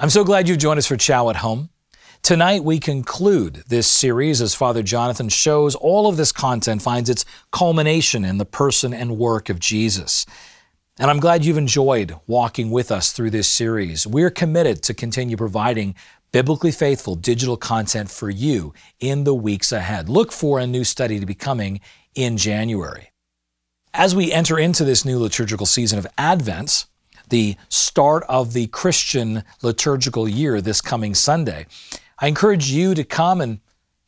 I'm so glad you've joined us for Chow at Home. Tonight, we conclude this series as Father Jonathan shows all of this content finds its culmination in the person and work of Jesus. And I'm glad you've enjoyed walking with us through this series. We're committed to continue providing biblically faithful digital content for you in the weeks ahead. Look for a new study to be coming in January. As we enter into this new liturgical season of Advent, the start of the Christian liturgical year this coming Sunday, I encourage you to come and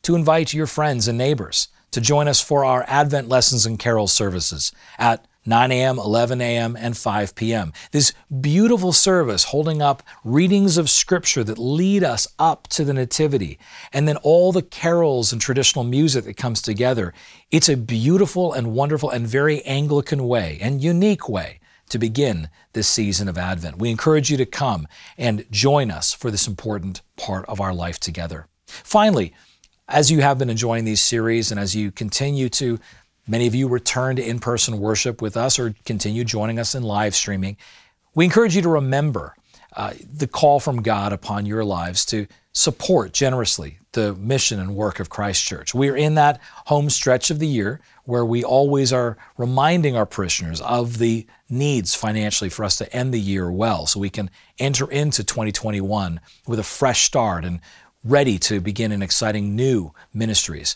to invite your friends and neighbors to join us for our Advent lessons and carol services at 9 a.m., 11 a.m., and 5 p.m. This beautiful service holding up readings of Scripture that lead us up to the Nativity, and then all the carols and traditional music that comes together. It's a beautiful and wonderful and very Anglican way and unique way to begin this season of Advent. We encourage you to come and join us for this important part of our life together. Finally, as you have been enjoying these series and as you continue to Many of you return to in person worship with us or continue joining us in live streaming. We encourage you to remember uh, the call from God upon your lives to support generously the mission and work of Christ Church. We're in that home stretch of the year where we always are reminding our parishioners of the needs financially for us to end the year well so we can enter into 2021 with a fresh start and ready to begin in exciting new ministries.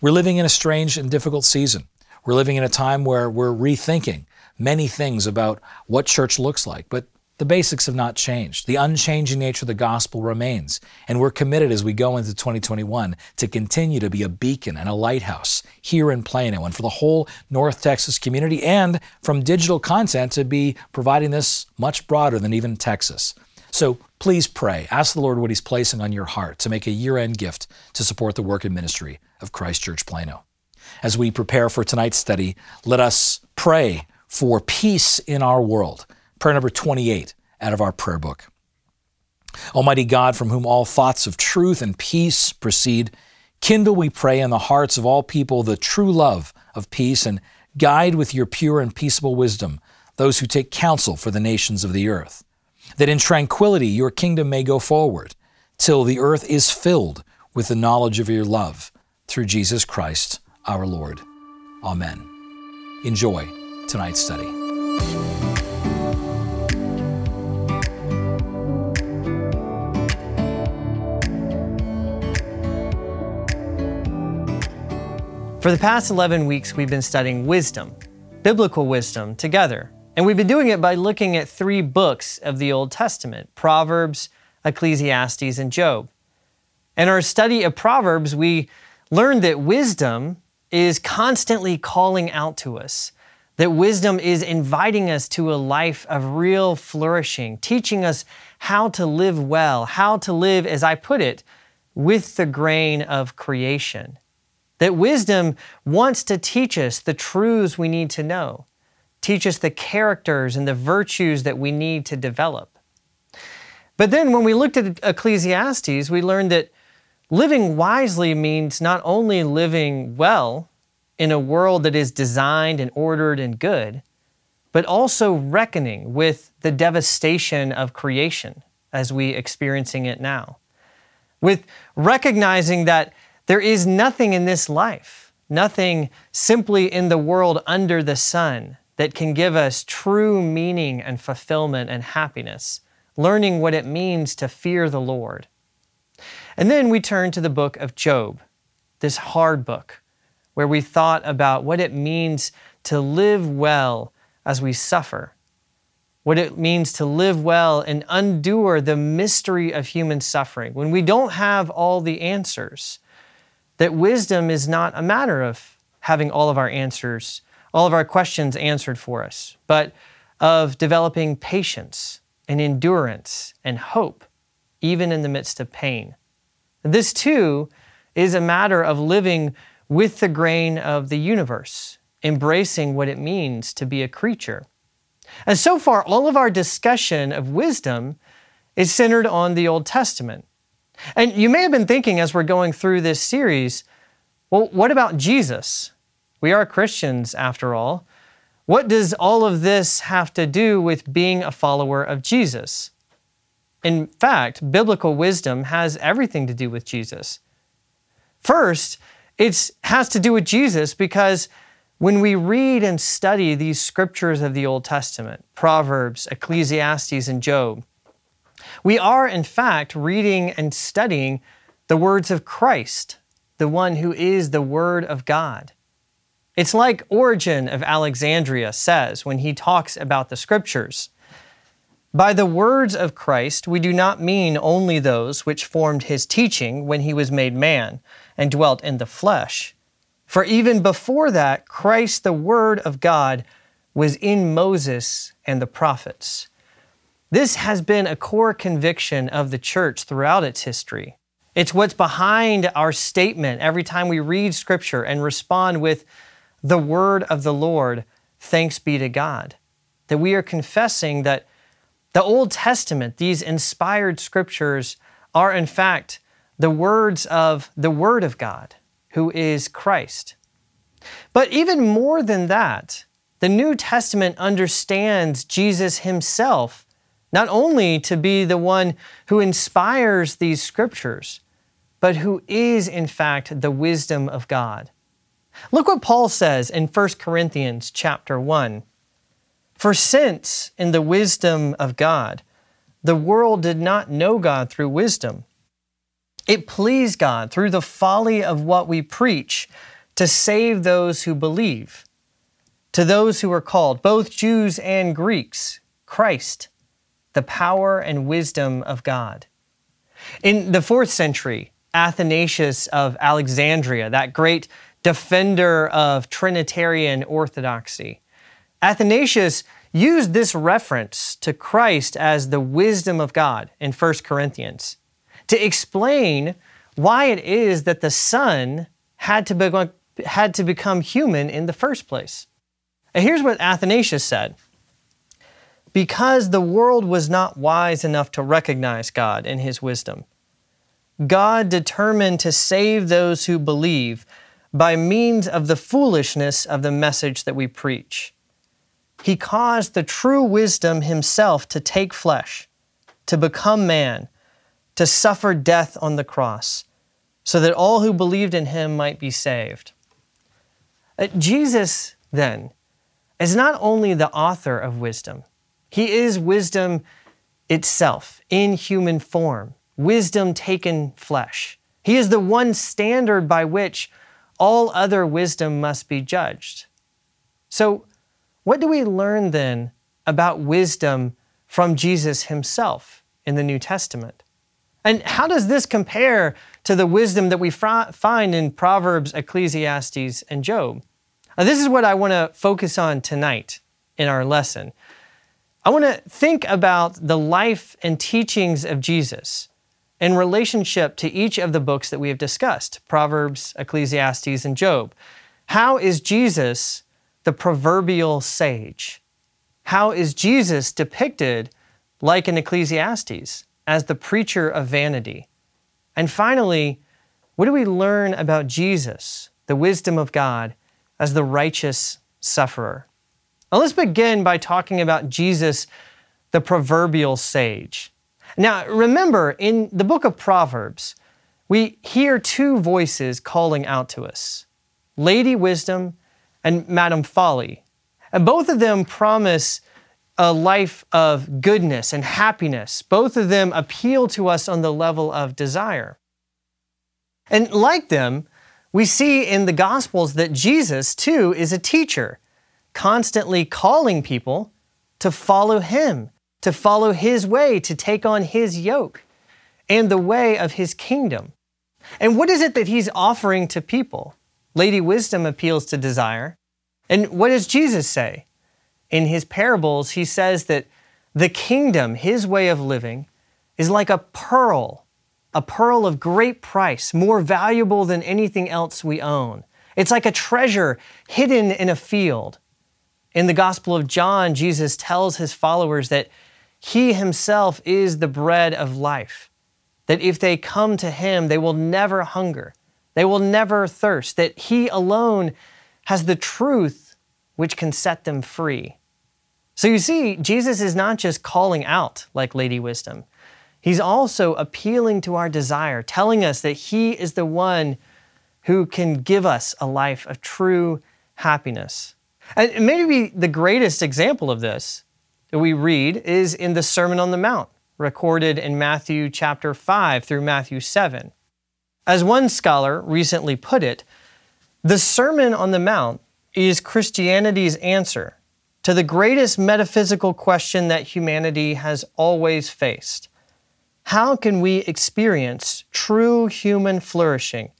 We're living in a strange and difficult season. We're living in a time where we're rethinking many things about what church looks like, but the basics have not changed. The unchanging nature of the gospel remains. And we're committed as we go into 2021 to continue to be a beacon and a lighthouse here in Plano and for the whole North Texas community and from digital content to be providing this much broader than even Texas. So please pray. Ask the Lord what He's placing on your heart to make a year end gift to support the work and ministry of Christ Church Plano. As we prepare for tonight's study, let us pray for peace in our world. Prayer number 28 out of our prayer book. Almighty God, from whom all thoughts of truth and peace proceed, kindle, we pray, in the hearts of all people the true love of peace and guide with your pure and peaceable wisdom those who take counsel for the nations of the earth that in tranquility your kingdom may go forward, till the earth is filled with the knowledge of your love, through Jesus Christ our Lord. Amen. Enjoy tonight's study. For the past 11 weeks, we've been studying wisdom, biblical wisdom, together. And we've been doing it by looking at three books of the Old Testament Proverbs, Ecclesiastes, and Job. In our study of Proverbs, we learned that wisdom is constantly calling out to us, that wisdom is inviting us to a life of real flourishing, teaching us how to live well, how to live, as I put it, with the grain of creation. That wisdom wants to teach us the truths we need to know teach us the characters and the virtues that we need to develop. But then when we looked at Ecclesiastes, we learned that living wisely means not only living well in a world that is designed and ordered and good, but also reckoning with the devastation of creation as we experiencing it now. With recognizing that there is nothing in this life, nothing simply in the world under the sun that can give us true meaning and fulfillment and happiness, learning what it means to fear the Lord. And then we turn to the book of Job, this hard book, where we thought about what it means to live well as we suffer, what it means to live well and endure the mystery of human suffering when we don't have all the answers. That wisdom is not a matter of having all of our answers all of our questions answered for us, but of developing patience and endurance and hope, even in the midst of pain. This too is a matter of living with the grain of the universe, embracing what it means to be a creature. And so far, all of our discussion of wisdom is centered on the Old Testament. And you may have been thinking as we're going through this series, well, what about Jesus? We are Christians, after all. What does all of this have to do with being a follower of Jesus? In fact, biblical wisdom has everything to do with Jesus. First, it has to do with Jesus because when we read and study these scriptures of the Old Testament, Proverbs, Ecclesiastes, and Job, we are in fact reading and studying the words of Christ, the one who is the Word of God. It's like Origen of Alexandria says when he talks about the scriptures. By the words of Christ, we do not mean only those which formed his teaching when he was made man and dwelt in the flesh. For even before that, Christ, the Word of God, was in Moses and the prophets. This has been a core conviction of the church throughout its history. It's what's behind our statement every time we read Scripture and respond with the Word of the Lord, thanks be to God. That we are confessing that the Old Testament, these inspired scriptures, are in fact the words of the Word of God, who is Christ. But even more than that, the New Testament understands Jesus himself not only to be the one who inspires these scriptures, but who is in fact the wisdom of God. Look what Paul says in 1 Corinthians chapter 1. For since, in the wisdom of God, the world did not know God through wisdom, it pleased God through the folly of what we preach to save those who believe. To those who are called, both Jews and Greeks, Christ, the power and wisdom of God. In the fourth century, Athanasius of Alexandria, that great defender of Trinitarian orthodoxy, Athanasius used this reference to Christ as the wisdom of God in 1 Corinthians to explain why it is that the Son had to, become, had to become human in the first place. And here's what Athanasius said Because the world was not wise enough to recognize God in his wisdom, God determined to save those who believe by means of the foolishness of the message that we preach. He caused the true wisdom himself to take flesh, to become man, to suffer death on the cross, so that all who believed in him might be saved. Uh, Jesus, then, is not only the author of wisdom, he is wisdom itself in human form, wisdom taken flesh. He is the one standard by which all other wisdom must be judged. So, what do we learn then about wisdom from Jesus himself in the New Testament? And how does this compare to the wisdom that we find in Proverbs, Ecclesiastes, and Job? Now, this is what I want to focus on tonight in our lesson. I want to think about the life and teachings of Jesus in relationship to each of the books that we have discussed Proverbs, Ecclesiastes, and Job. How is Jesus the proverbial sage? How is Jesus depicted, like in Ecclesiastes, as the preacher of vanity? And finally, what do we learn about Jesus, the wisdom of God, as the righteous sufferer? Now, let's begin by talking about Jesus, the proverbial sage. Now, remember, in the book of Proverbs, we hear two voices calling out to us Lady Wisdom and Madam Folly. And both of them promise a life of goodness and happiness. Both of them appeal to us on the level of desire. And like them, we see in the Gospels that Jesus, too, is a teacher, constantly calling people to follow him, to follow his way, to take on his yoke and the way of his kingdom. And what is it that he's offering to people? Lady Wisdom appeals to desire. And what does Jesus say? In his parables, he says that the kingdom, his way of living, is like a pearl, a pearl of great price, more valuable than anything else we own. It's like a treasure hidden in a field. In the Gospel of John, Jesus tells his followers that he himself is the bread of life, that if they come to him, they will never hunger, they will never thirst, that he alone has the truth which can set them free. So you see, Jesus is not just calling out like Lady Wisdom, He's also appealing to our desire, telling us that He is the one who can give us a life of true happiness. And maybe the greatest example of this that we read is in the Sermon on the Mount, recorded in Matthew chapter 5 through Matthew 7. As one scholar recently put it, the Sermon on the Mount is Christianity's answer to the greatest metaphysical question that humanity has always faced how can we experience true human flourishing?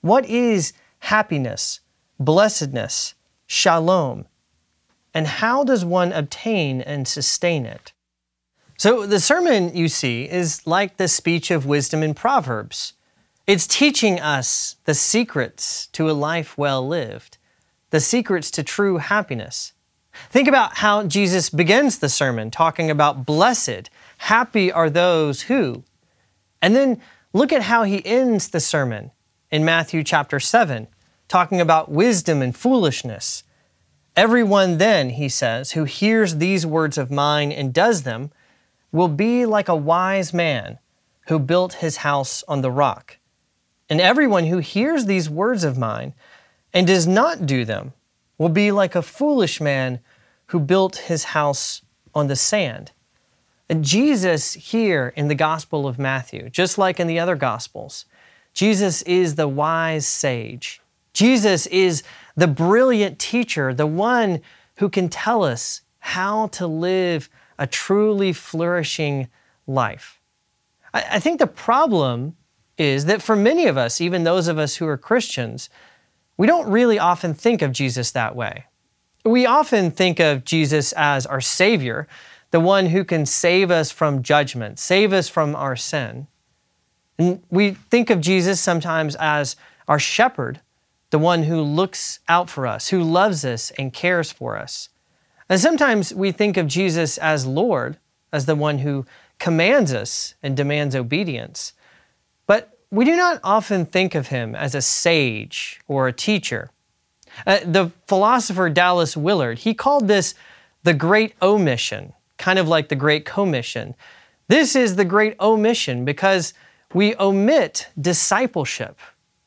What is happiness, blessedness, shalom? And how does one obtain and sustain it? So, the sermon, you see, is like the speech of wisdom in Proverbs. It's teaching us the secrets to a life well lived, the secrets to true happiness. Think about how Jesus begins the sermon talking about blessed Happy are those who. And then look at how he ends the sermon in Matthew chapter 7, talking about wisdom and foolishness. Everyone then, he says, who hears these words of mine and does them will be like a wise man who built his house on the rock. And everyone who hears these words of mine and does not do them will be like a foolish man who built his house on the sand. And Jesus, here in the Gospel of Matthew, just like in the other Gospels, Jesus is the wise sage. Jesus is the brilliant teacher, the one who can tell us how to live a truly flourishing life. I, think the problem is that for many of us, even those of us who are Christians, we don't really often think of Jesus that way. We often think of Jesus as our Savior, the one who can save us from judgment, save us from our sin. And we think of Jesus sometimes as our shepherd, the one who looks out for us, who loves us and cares for us. And sometimes we think of Jesus as Lord, as the one who commands us and demands obedience. But we do not often think of him as a sage or a teacher. Uh, the philosopher Dallas Willard, he called this the great omission kind of like the Great Commission. This is the Great Omission because we omit discipleship,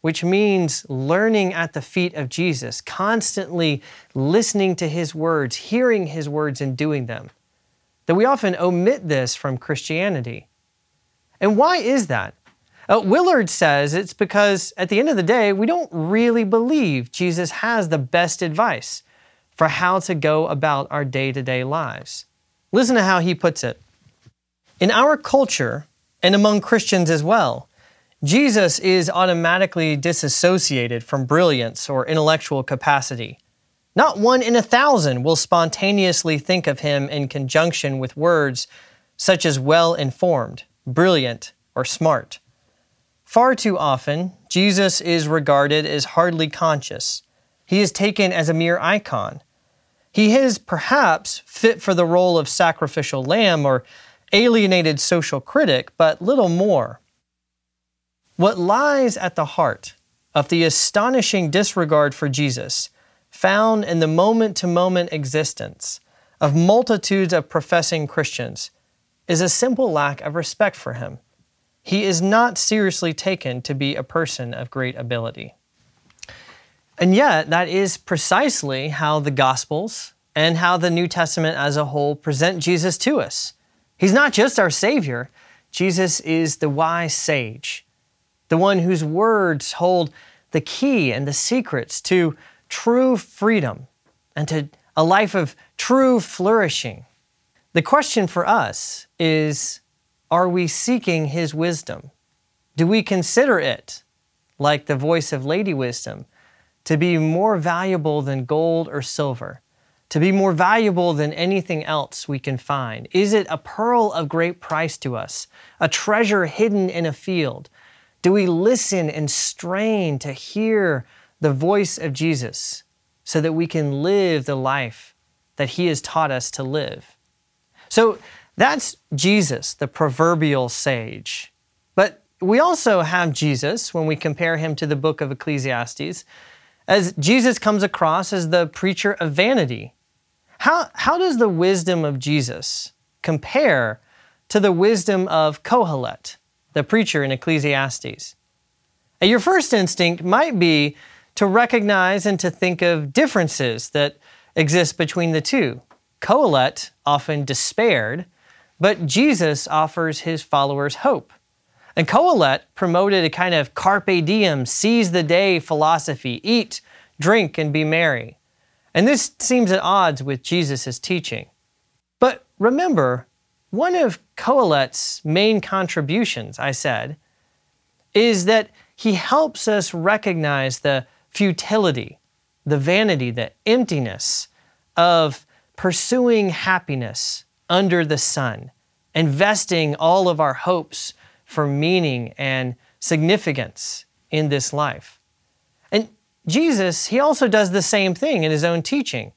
which means learning at the feet of Jesus, constantly listening to his words, hearing his words, and doing them. That we often omit this from Christianity. And why is that? Uh, Willard says it's because at the end of the day, we don't really believe Jesus has the best advice for how to go about our day to day lives. Listen to how he puts it. In our culture, and among Christians as well, Jesus is automatically disassociated from brilliance or intellectual capacity. Not one in a thousand will spontaneously think of him in conjunction with words such as well informed, brilliant, or smart. Far too often, Jesus is regarded as hardly conscious. He is taken as a mere icon, he is perhaps fit for the role of sacrificial lamb or alienated social critic, but little more. What lies at the heart of the astonishing disregard for Jesus, found in the moment to moment existence of multitudes of professing Christians, is a simple lack of respect for him. He is not seriously taken to be a person of great ability. And yet, that is precisely how the Gospels and how the New Testament as a whole present Jesus to us. He's not just our Savior, Jesus is the wise sage, the one whose words hold the key and the secrets to true freedom and to a life of true flourishing. The question for us is Are we seeking His wisdom? Do we consider it, like the voice of Lady Wisdom, to be more valuable than gold or silver, to be more valuable than anything else we can find? Is it a pearl of great price to us, a treasure hidden in a field? Do we listen and strain to hear the voice of Jesus so that we can live the life that He has taught us to live? So that's Jesus, the proverbial sage. But we also have Jesus when we compare him to the book of Ecclesiastes as Jesus comes across as the preacher of vanity. How, how does the wisdom of Jesus compare to the wisdom of Kohelet, the preacher in Ecclesiastes. Your first instinct might be to recognize and to think of differences that exist between the two. Kohelet often despaired, but Jesus offers his followers hope. And Kohelet promoted a kind of carpe diem, seize the day philosophy eat, drink, and be merry. And this seems at odds with Jesus' teaching. But remember, one of Kohelet's main contributions, I said, is that he helps us recognize the futility, the vanity, the emptiness of pursuing happiness under the sun, investing all of our hopes for meaning and significance in this life. And Jesus, he also does the same thing in his own teaching.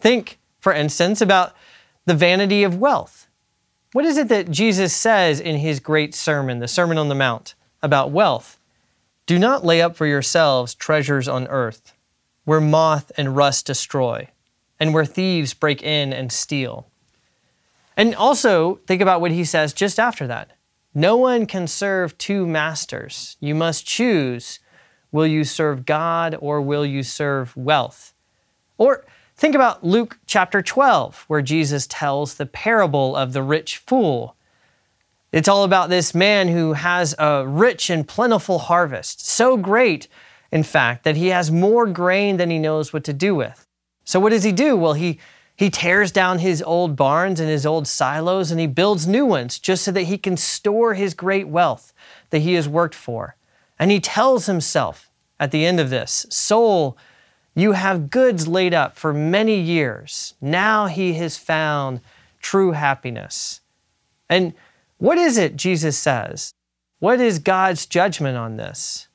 Think, for instance, about the vanity of wealth. What is it that Jesus says in his great sermon, the Sermon on the Mount, about wealth? Do not lay up for yourselves treasures on earth, where moth and rust destroy, and where thieves break in and steal. And also, think about what he says just after that. No one can serve two masters. You must choose will you serve God or will you serve wealth? Or think about Luke chapter 12, where Jesus tells the parable of the rich fool. It's all about this man who has a rich and plentiful harvest, so great, in fact, that he has more grain than he knows what to do with. So, what does he do? Well, he he tears down his old barns and his old silos and he builds new ones just so that he can store his great wealth that he has worked for. And he tells himself at the end of this, Soul, you have goods laid up for many years. Now he has found true happiness. And what is it Jesus says? What is God's judgment on this?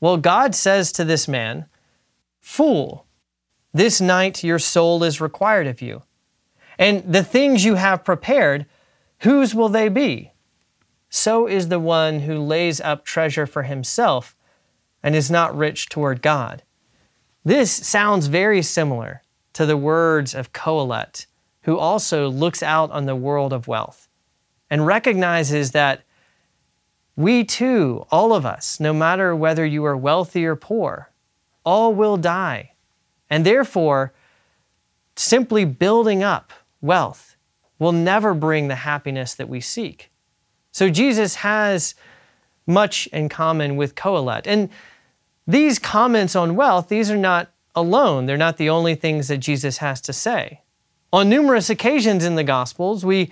Well, God says to this man, Fool, this night your soul is required of you. And the things you have prepared, whose will they be? So is the one who lays up treasure for himself and is not rich toward God. This sounds very similar to the words of Kohelet, who also looks out on the world of wealth and recognizes that we too, all of us, no matter whether you are wealthy or poor, all will die and therefore, simply building up wealth will never bring the happiness that we seek. So Jesus has much in common with Kohelet. And these comments on wealth, these are not alone. They're not the only things that Jesus has to say. On numerous occasions in the Gospels, we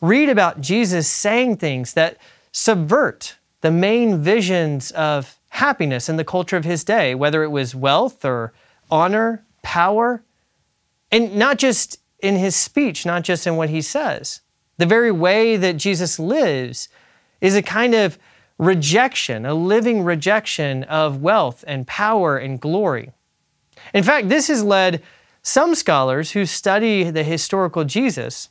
read about Jesus saying things that subvert the main visions of happiness in the culture of his day, whether it was wealth or honor, power, and not just in his speech, not just in what he says. The very way that Jesus lives is a kind of rejection, a living rejection of wealth and power and glory. In fact, this has led some scholars who study the historical Jesus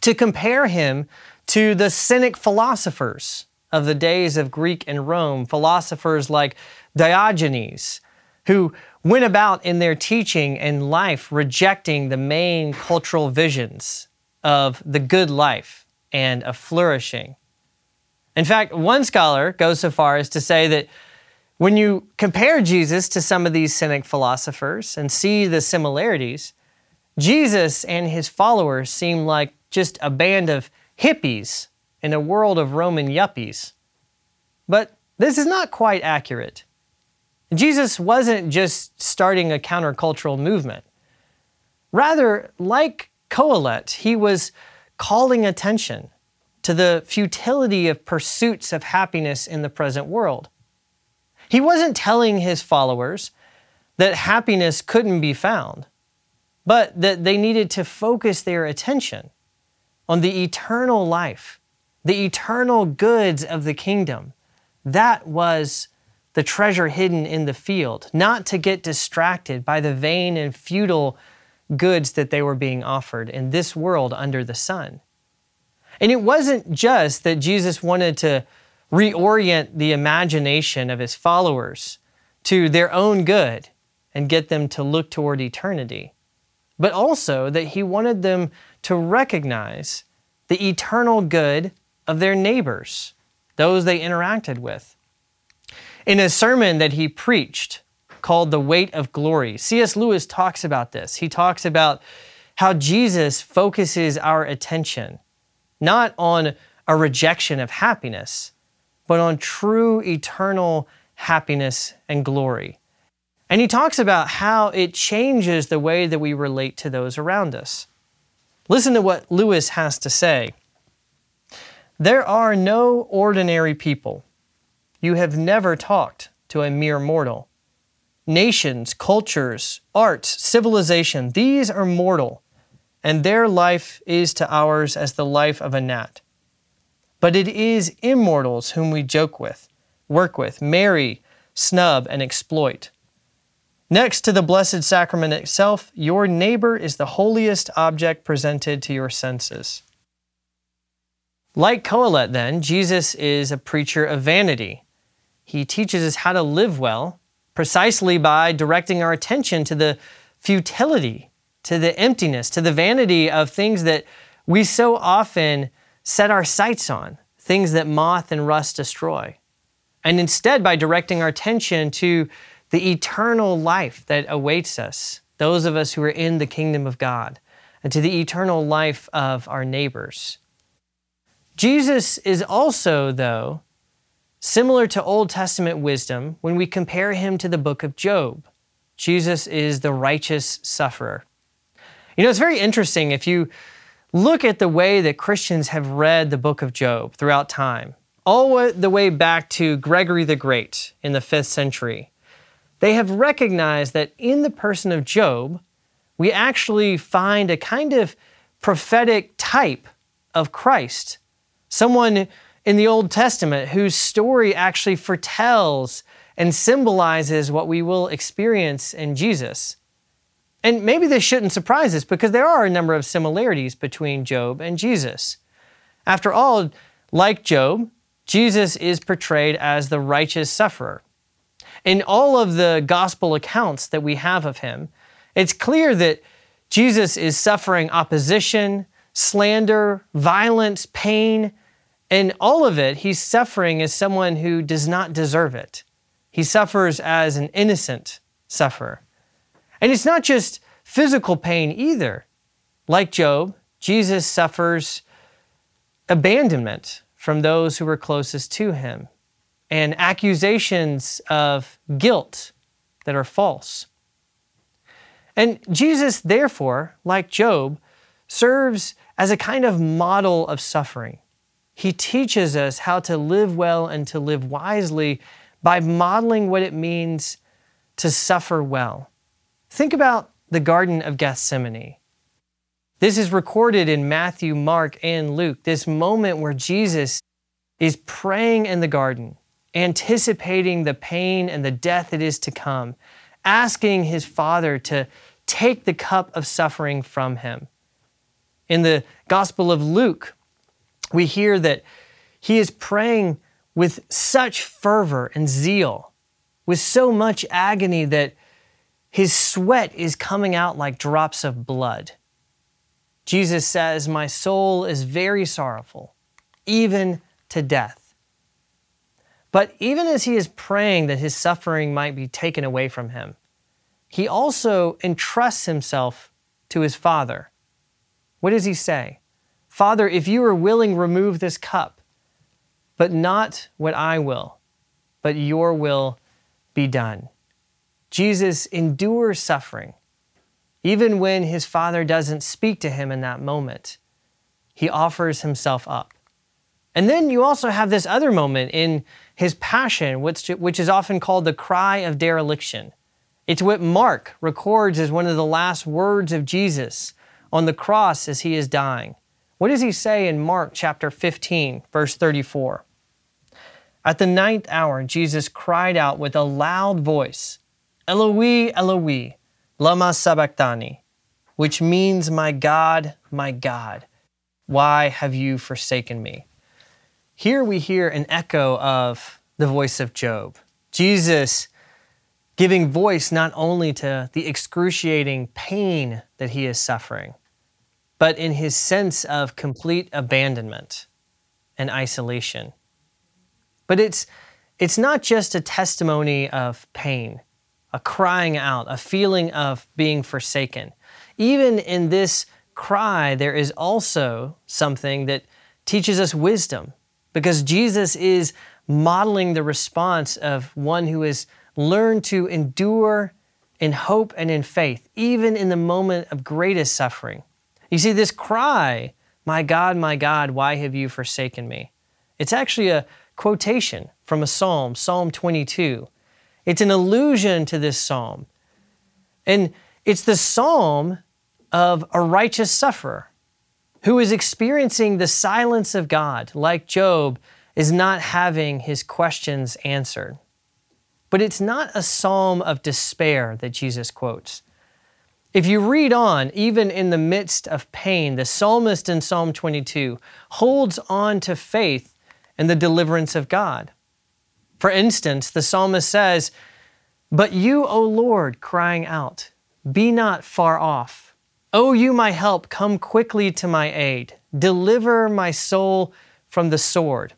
to compare him to the Cynic philosophers of the days of Greek and Rome, philosophers like Diogenes, who went about in their teaching and life rejecting the main cultural visions of the good life and of flourishing. In fact, one scholar goes so far as to say that when you compare Jesus to some of these Cynic philosophers and see the similarities, Jesus and his followers seem like just a band of hippies in a world of Roman yuppies. But this is not quite accurate. Jesus wasn't just starting a countercultural movement. Rather, like Kohelet, he was calling attention to the futility of pursuits of happiness in the present world. He wasn't telling his followers that happiness couldn't be found, but that they needed to focus their attention on the eternal life, the eternal goods of the kingdom. That was the treasure hidden in the field, not to get distracted by the vain and futile goods that they were being offered in this world under the sun. And it wasn't just that Jesus wanted to reorient the imagination of his followers to their own good and get them to look toward eternity, but also that he wanted them to recognize the eternal good of their neighbors, those they interacted with. In a sermon that he preached called The Weight of Glory, C.S. Lewis talks about this. He talks about how Jesus focuses our attention not on a rejection of happiness, but on true eternal happiness and glory. And he talks about how it changes the way that we relate to those around us. Listen to what Lewis has to say. There are no ordinary people. You have never talked to a mere mortal. Nations, cultures, art, civilization, these are mortal, and their life is to ours as the life of a gnat. But it is immortals whom we joke with, work with, marry, snub, and exploit. Next to the Blessed Sacrament itself, your neighbor is the holiest object presented to your senses. Like Kohelet, then, Jesus is a preacher of vanity. He teaches us how to live well precisely by directing our attention to the futility, to the emptiness, to the vanity of things that we so often set our sights on, things that moth and rust destroy. And instead, by directing our attention to the eternal life that awaits us, those of us who are in the kingdom of God, and to the eternal life of our neighbors. Jesus is also, though, similar to Old Testament wisdom when we compare him to the book of Job. Jesus is the righteous sufferer. You know, it's very interesting if you look at the way that Christians have read the book of Job throughout time, all the way back to Gregory the Great in the fifth century they have recognized that in the person of Job, we actually find a kind of prophetic type of Christ, someone in the Old Testament whose story actually foretells and symbolizes what we will experience in Jesus. And maybe this shouldn't surprise us because there are a number of similarities between Job and Jesus. After all, like Job, Jesus is portrayed as the righteous sufferer. In all of the gospel accounts that we have of him, it's clear that Jesus is suffering opposition, slander, violence, pain, and all of it, he's suffering as someone who does not deserve it. He suffers as an innocent sufferer. And it's not just physical pain either. Like Job, Jesus suffers abandonment from those who were closest to him and accusations of guilt that are false. And Jesus, therefore, like Job, serves as a kind of model of suffering. He teaches us how to live well and to live wisely by modeling what it means to suffer well. Think about the Garden of Gethsemane. This is recorded in Matthew, Mark, and Luke, this moment where Jesus is praying in the garden anticipating the pain and the death that is to come, asking his Father to take the cup of suffering from him. In the Gospel of Luke, we hear that he is praying with such fervor and zeal, with so much agony that his sweat is coming out like drops of blood. Jesus says, My soul is very sorrowful, even to death. But even as he is praying that his suffering might be taken away from him, he also entrusts himself to his Father. What does he say? Father, if you are willing, remove this cup, but not what I will, but your will be done. Jesus endures suffering, even when his Father doesn't speak to him in that moment. He offers himself up. And then you also have this other moment in his passion, which, which is often called the cry of dereliction. It's what Mark records as one of the last words of Jesus on the cross as he is dying. What does he say in Mark chapter 15, verse 34? At the ninth hour, Jesus cried out with a loud voice, Eloi, Eloi, lama sabachthani, which means, My God, my God, why have you forsaken me? Here we hear an echo of the voice of Job. Jesus giving voice not only to the excruciating pain that he is suffering, but in his sense of complete abandonment and isolation. But it's, it's not just a testimony of pain, a crying out, a feeling of being forsaken. Even in this cry, there is also something that teaches us wisdom because Jesus is modeling the response of one who has learned to endure in hope and in faith, even in the moment of greatest suffering. You see, this cry, My God, my God, why have you forsaken me? It's actually a quotation from a psalm, Psalm 22. It's an allusion to this psalm. And it's the psalm of a righteous sufferer who is experiencing the silence of God, like Job is not having his questions answered. But it's not a psalm of despair that Jesus quotes. If you read on, even in the midst of pain, the psalmist in Psalm 22 holds on to faith and the deliverance of God. For instance, the psalmist says, But you, O Lord, crying out, be not far off. O you, my help, come quickly to my aid. Deliver my soul from the sword.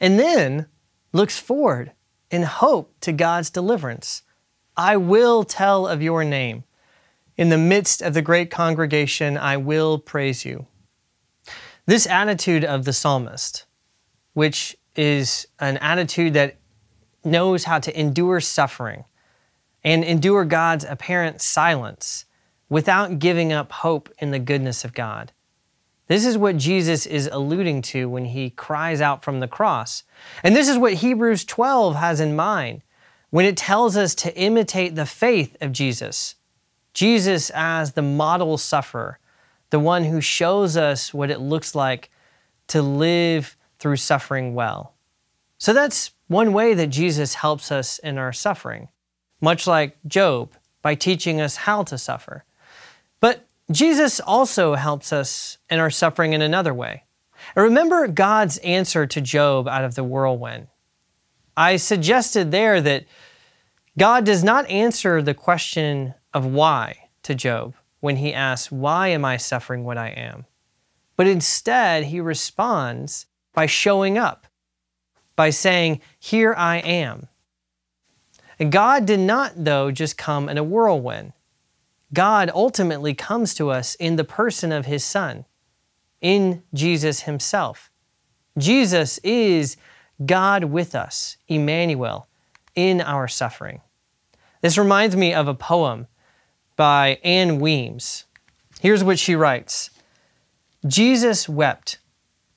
And then looks forward in hope to God's deliverance. I will tell of your name. In the midst of the great congregation, I will praise you. This attitude of the psalmist, which is an attitude that knows how to endure suffering and endure God's apparent silence without giving up hope in the goodness of God. This is what Jesus is alluding to when he cries out from the cross. And this is what Hebrews 12 has in mind when it tells us to imitate the faith of Jesus. Jesus as the model sufferer, the one who shows us what it looks like to live through suffering well. So that's one way that Jesus helps us in our suffering, much like Job, by teaching us how to suffer. But Jesus also helps us in our suffering in another way. Remember God's answer to Job out of the whirlwind. I suggested there that God does not answer the question of why to Job when he asks, Why am I suffering what I am? But instead, he responds by showing up, by saying, Here I am. And God did not, though, just come in a whirlwind. God ultimately comes to us in the person of His Son, in Jesus Himself. Jesus is God with us, Emmanuel, in our suffering. This reminds me of a poem by Ann Weems. Here's what she writes Jesus wept,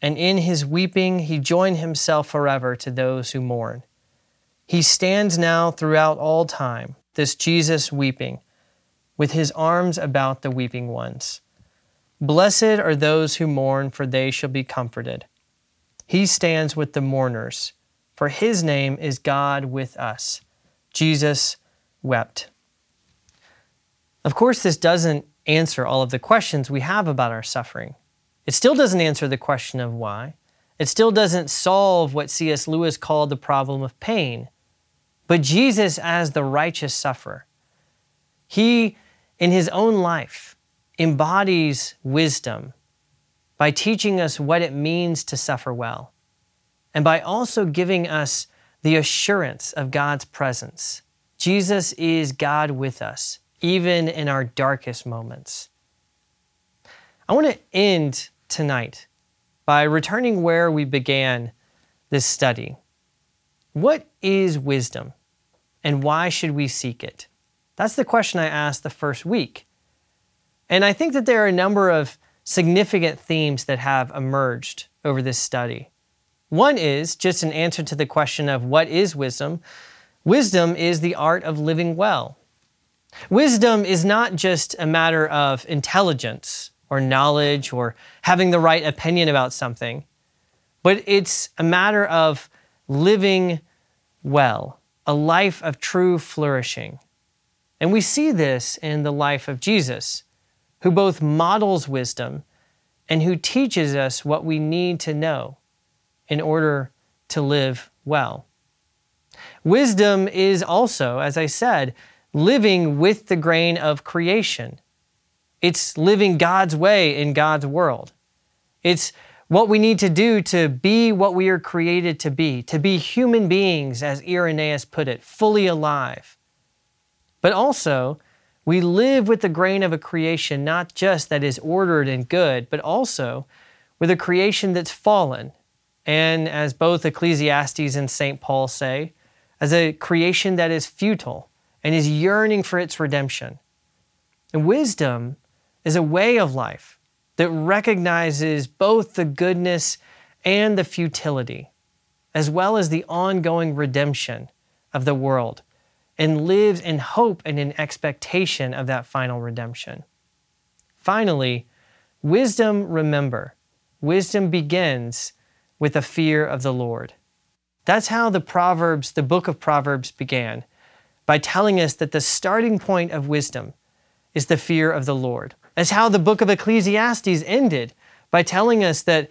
and in his weeping he joined himself forever to those who mourn. He stands now throughout all time, this Jesus weeping with his arms about the weeping ones. Blessed are those who mourn, for they shall be comforted. He stands with the mourners, for his name is God with us. Jesus wept. Of course, this doesn't answer all of the questions we have about our suffering. It still doesn't answer the question of why. It still doesn't solve what C.S. Lewis called the problem of pain. But Jesus, as the righteous sufferer, he in his own life embodies wisdom by teaching us what it means to suffer well and by also giving us the assurance of God's presence. Jesus is God with us, even in our darkest moments. I want to end tonight by returning where we began this study. What is wisdom, and why should we seek it? That's the question I asked the first week. And I think that there are a number of significant themes that have emerged over this study. One is just an answer to the question of what is wisdom. Wisdom is the art of living well. Wisdom is not just a matter of intelligence or knowledge or having the right opinion about something, but it's a matter of living well, a life of true flourishing. And we see this in the life of Jesus, who both models wisdom and who teaches us what we need to know in order to live well. Wisdom is also, as I said, living with the grain of creation. It's living God's way in God's world. It's what we need to do to be what we are created to be, to be human beings, as Irenaeus put it, fully alive. But also, we live with the grain of a creation not just that is ordered and good, but also with a creation that's fallen. And as both Ecclesiastes and St. Paul say, as a creation that is futile and is yearning for its redemption. And wisdom is a way of life that recognizes both the goodness and the futility, as well as the ongoing redemption of the world, and lives in hope and in expectation of that final redemption. Finally, wisdom, remember, wisdom begins with a fear of the Lord. That's how the Proverbs, the book of Proverbs began, by telling us that the starting point of wisdom is the fear of the Lord. That's how the book of Ecclesiastes ended, by telling us that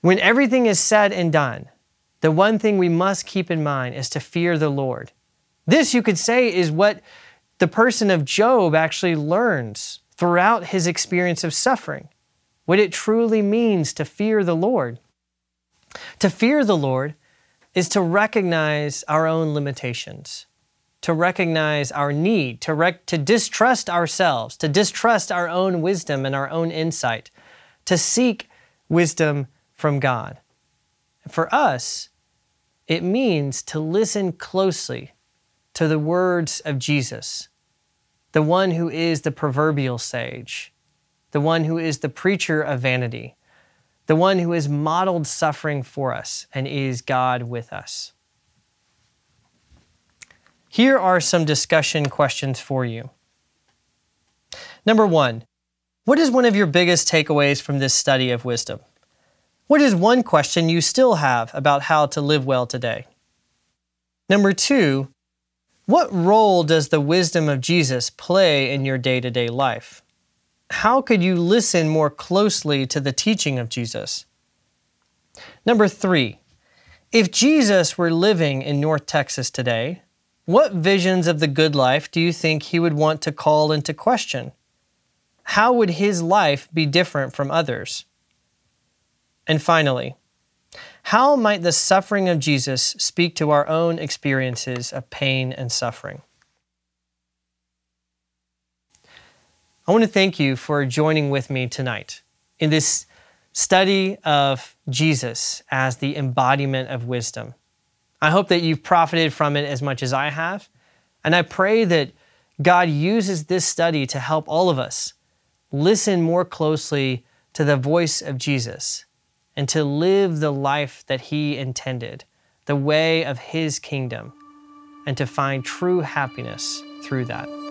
when everything is said and done, the one thing we must keep in mind is to fear the Lord. This, you could say, is what the person of Job actually learns throughout his experience of suffering, what it truly means to fear the Lord. To fear the Lord is to recognize our own limitations, to recognize our need, to, rec- to distrust ourselves, to distrust our own wisdom and our own insight, to seek wisdom from God. For us, it means to listen closely to the words of Jesus, the one who is the proverbial sage, the one who is the preacher of vanity, the one who has modeled suffering for us and is God with us. Here are some discussion questions for you. Number one, what is one of your biggest takeaways from this study of wisdom? What is one question you still have about how to live well today? Number two, what role does the wisdom of Jesus play in your day to day life? how could you listen more closely to the teaching of Jesus? Number three, if Jesus were living in North Texas today, what visions of the good life do you think he would want to call into question? How would his life be different from others? And finally, how might the suffering of Jesus speak to our own experiences of pain and suffering? I want to thank you for joining with me tonight in this study of Jesus as the embodiment of wisdom. I hope that you've profited from it as much as I have, and I pray that God uses this study to help all of us listen more closely to the voice of Jesus and to live the life that He intended, the way of His kingdom, and to find true happiness through that.